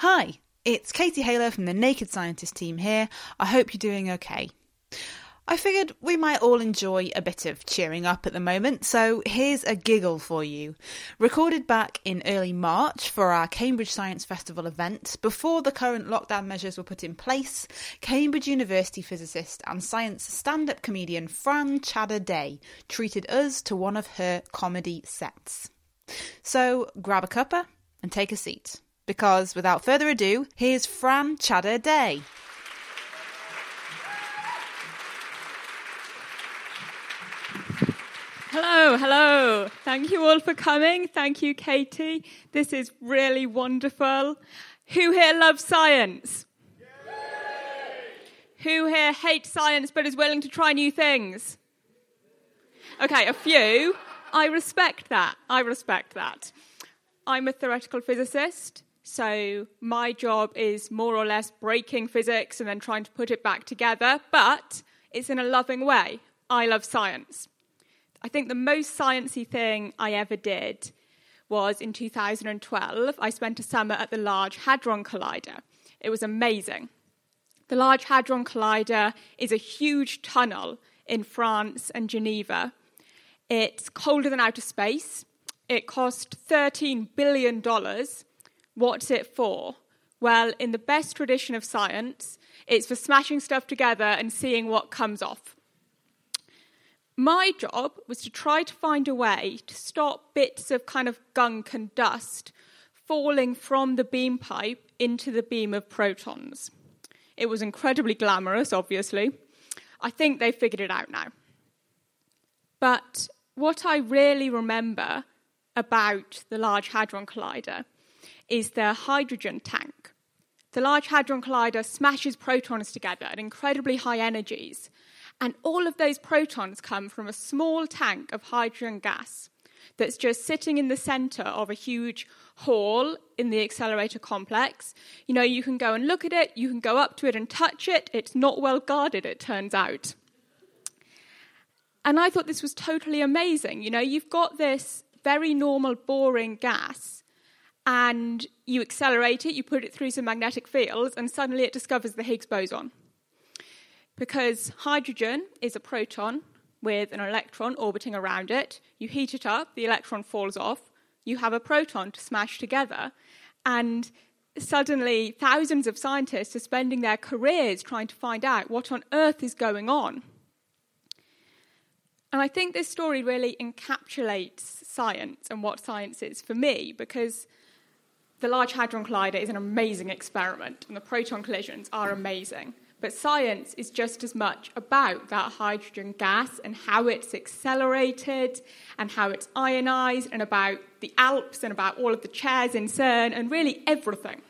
Hi, it's Katie Haylor from the Naked Scientist team here. I hope you're doing okay. I figured we might all enjoy a bit of cheering up at the moment, so here's a giggle for you. Recorded back in early March for our Cambridge Science Festival event, before the current lockdown measures were put in place, Cambridge University physicist and science stand up comedian Fran Chadder Day treated us to one of her comedy sets. So grab a cuppa and take a seat, because without further ado, here's Fran Chadder Day. Hello, hello. Thank you all for coming. Thank you, Katie. This is really wonderful. Who here loves science? Who here hates science but is willing to try new things? Okay, a few. I respect that. I respect that. I'm a theoretical physicist, so my job is more or less breaking physics and then trying to put it back together, but it's in a loving way. I love science. I think the most sciencey thing I ever did was in 2012. I spent a summer at the Large Hadron Collider. It was amazing. The Large Hadron Collider is a huge tunnel in France and Geneva. It's colder than outer space. It cost $13 billion. What's it for? Well, in the best tradition of science, it's for smashing stuff together and seeing what comes off. My job was to try to find a way to stop bits of kind of gunk and dust falling from the beam pipe into the beam of protons. It was incredibly glamorous, obviously. I think they figured it out now. But what I really remember about the Large Hadron Collider is the hydrogen tank. The Large Hadron Collider smashes protons together at incredibly high energies and all of those protons come from a small tank of hydrogen gas that's just sitting in the center of a huge hall in the accelerator complex. You know, you can go and look at it, you can go up to it and touch it. It's not well guarded, it turns out. And I thought this was totally amazing. You know, you've got this very normal, boring gas, and you accelerate it, you put it through some magnetic fields, and suddenly it discovers the Higgs boson because hydrogen is a proton with an electron orbiting around it. You heat it up, the electron falls off, you have a proton to smash together, and suddenly thousands of scientists are spending their careers trying to find out what on earth is going on. And I think this story really encapsulates science and what science is for me because the Large Hadron Collider is an amazing experiment and the proton collisions are amazing. But science is just as much about that hydrogen gas and how it's accelerated and how it's ionized and about the Alps and about all of the chairs in CERN and really everything.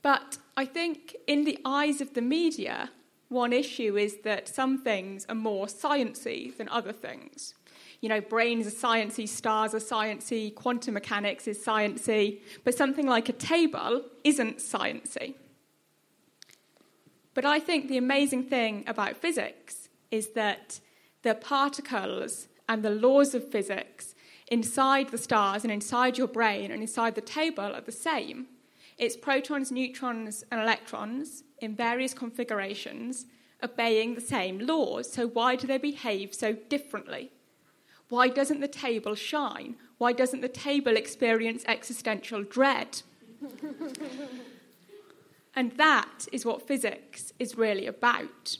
But I think in the eyes of the media, one issue is that some things are more sciency than other things. You know, brains are sciency, stars are sciency, quantum mechanics is sciency, but something like a table isn't sciency. But I think the amazing thing about physics is that the particles and the laws of physics inside the stars and inside your brain and inside the table are the same. It's protons, neutrons, and electrons in various configurations obeying the same laws. So, why do they behave so differently? Why doesn't the table shine? Why doesn't the table experience existential dread? And that is what physics is really about.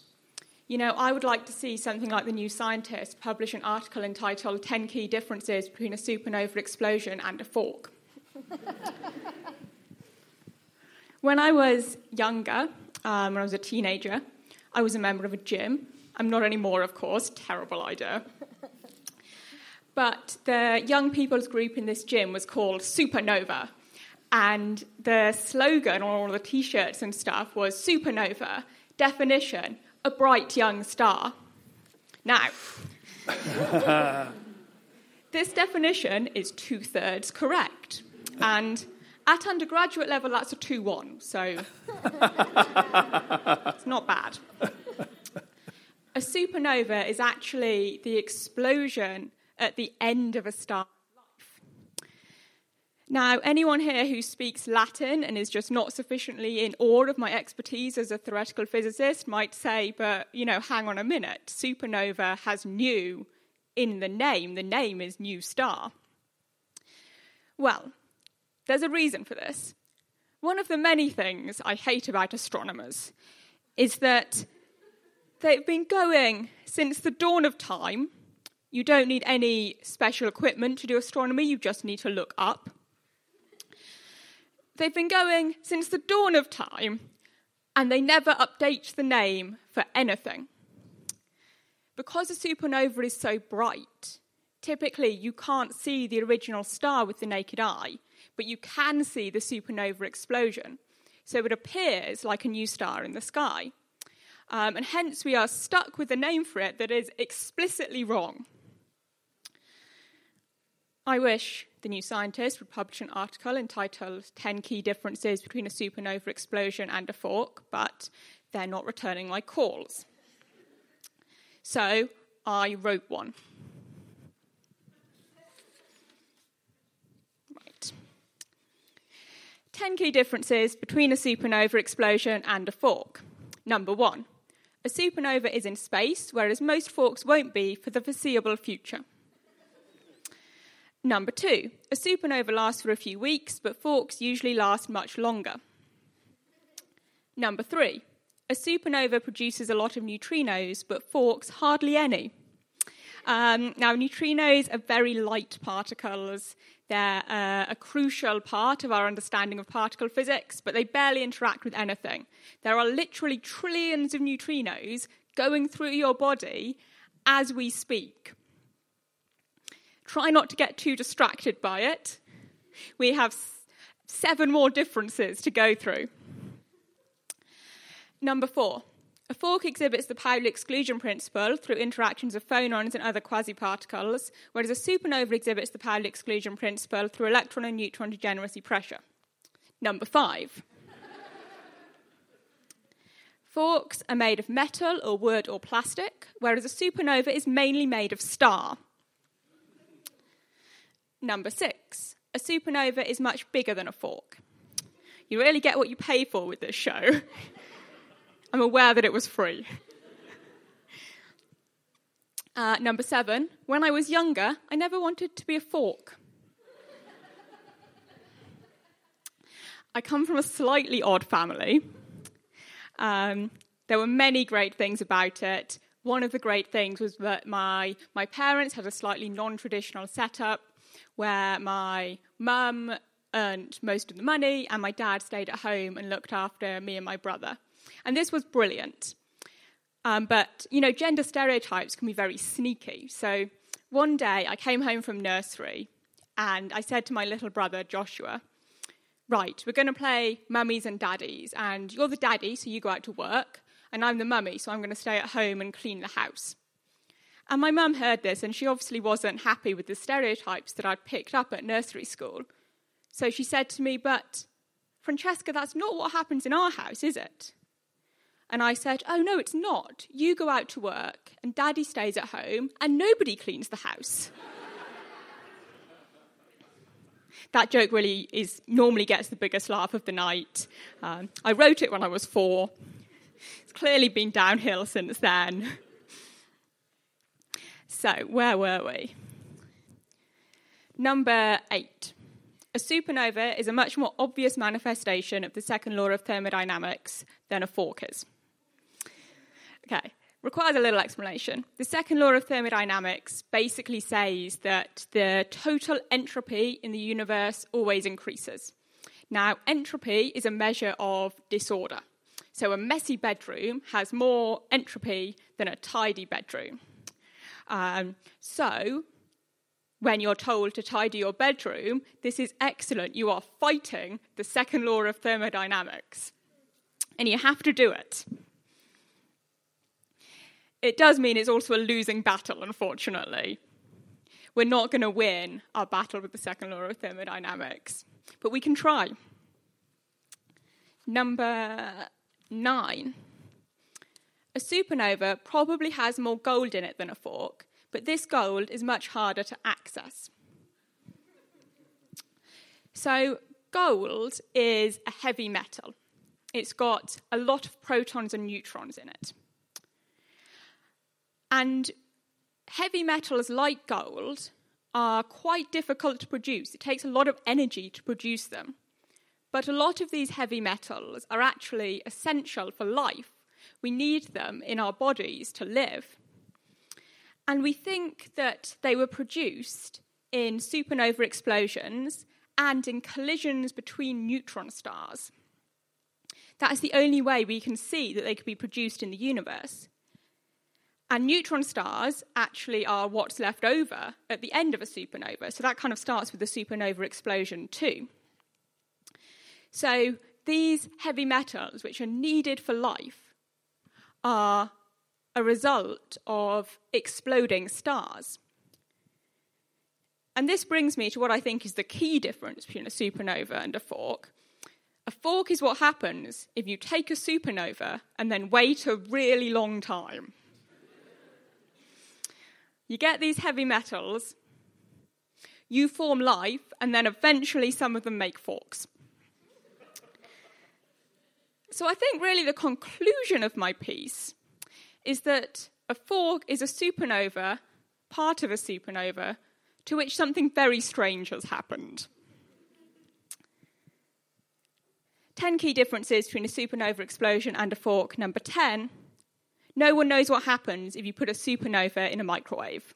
You know, I would like to see something like the New Scientist publish an article entitled 10 Key Differences Between a Supernova Explosion and a Fork. when I was younger, um, when I was a teenager, I was a member of a gym. I'm not anymore, of course, terrible idea. But the young people's group in this gym was called Supernova, and the slogan on all the t shirts and stuff was supernova, definition, a bright young star. Now, this definition is two thirds correct. And at undergraduate level, that's a 2 1, so it's not bad. A supernova is actually the explosion at the end of a star life. Now, anyone here who speaks Latin and is just not sufficiently in awe of my expertise as a theoretical physicist might say, but, you know, hang on a minute. Supernova has new in the name. The name is new star. Well, there's a reason for this. One of the many things I hate about astronomers is that they've been going since the dawn of time. You don't need any special equipment to do astronomy, you just need to look up. They've been going since the dawn of time, and they never update the name for anything. Because a supernova is so bright, typically you can't see the original star with the naked eye, but you can see the supernova explosion. So it appears like a new star in the sky. Um, and hence we are stuck with a name for it that is explicitly wrong. I wish the New Scientist would publish an article entitled 10 Key Differences Between a Supernova Explosion and a Fork, but they're not returning my calls. So I wrote one. Right. 10 key differences between a supernova explosion and a fork. Number one, a supernova is in space, whereas most forks won't be for the foreseeable future. Number two, a supernova lasts for a few weeks, but forks usually last much longer. Number three, a supernova produces a lot of neutrinos, but forks hardly any. Um, now, neutrinos are very light particles. They're uh, a crucial part of our understanding of particle physics, but they barely interact with anything. There are literally trillions of neutrinos going through your body as we speak. Try not to get too distracted by it. We have seven more differences to go through. Number four, a fork exhibits the Pauli exclusion principle through interactions of phonons and other quasiparticles, whereas a supernova exhibits the Pauli exclusion principle through electron and neutron degeneracy pressure. Number five. Forks are made of metal or wood or plastic, whereas a supernova is mainly made of star. Number six, a supernova is much bigger than a fork. You really get what you pay for with this show. I'm aware that it was free. Uh, number seven, when I was younger, I never wanted to be a fork. I come from a slightly odd family. Um, there were many great things about it. One of the great things was that my, my parents had a slightly non traditional setup where my mum earned most of the money and my dad stayed at home and looked after me and my brother. And this was brilliant. Um, but, you know, gender stereotypes can be very sneaky. So one day I came home from nursery and I said to my little brother, Joshua, right, we're going to play mummies and daddies, and you're the daddy, so you go out to work, and I'm the mummy, so I'm going to stay at home and clean the house. And my mum heard this, and she obviously wasn't happy with the stereotypes that I'd picked up at nursery school. So she said to me, But, Francesca, that's not what happens in our house, is it? And I said, Oh, no, it's not. You go out to work, and daddy stays at home, and nobody cleans the house. that joke really is normally gets the biggest laugh of the night. Um, I wrote it when I was four. It's clearly been downhill since then. So, where were we? Number eight. A supernova is a much more obvious manifestation of the second law of thermodynamics than a fork is. Okay, requires a little explanation. The second law of thermodynamics basically says that the total entropy in the universe always increases. Now, entropy is a measure of disorder. So, a messy bedroom has more entropy than a tidy bedroom. Um, so, when you're told to tidy your bedroom, this is excellent. You are fighting the second law of thermodynamics. And you have to do it. It does mean it's also a losing battle, unfortunately. We're not going to win our battle with the second law of thermodynamics, but we can try. Number nine. A supernova probably has more gold in it than a fork, but this gold is much harder to access. So, gold is a heavy metal. It's got a lot of protons and neutrons in it. And heavy metals like gold are quite difficult to produce. It takes a lot of energy to produce them. But a lot of these heavy metals are actually essential for life. We need them in our bodies to live. And we think that they were produced in supernova explosions and in collisions between neutron stars. That is the only way we can see that they could be produced in the universe. And neutron stars actually are what's left over at the end of a supernova. So that kind of starts with the supernova explosion, too. So these heavy metals, which are needed for life, are a result of exploding stars. And this brings me to what I think is the key difference between a supernova and a fork. A fork is what happens if you take a supernova and then wait a really long time. You get these heavy metals, you form life, and then eventually some of them make forks. So I think really the conclusion of my piece is that a fork is a supernova, part of a supernova, to which something very strange has happened. 10 key differences between a supernova explosion and a fork. Number 10, no one knows what happens if you put a supernova in a microwave.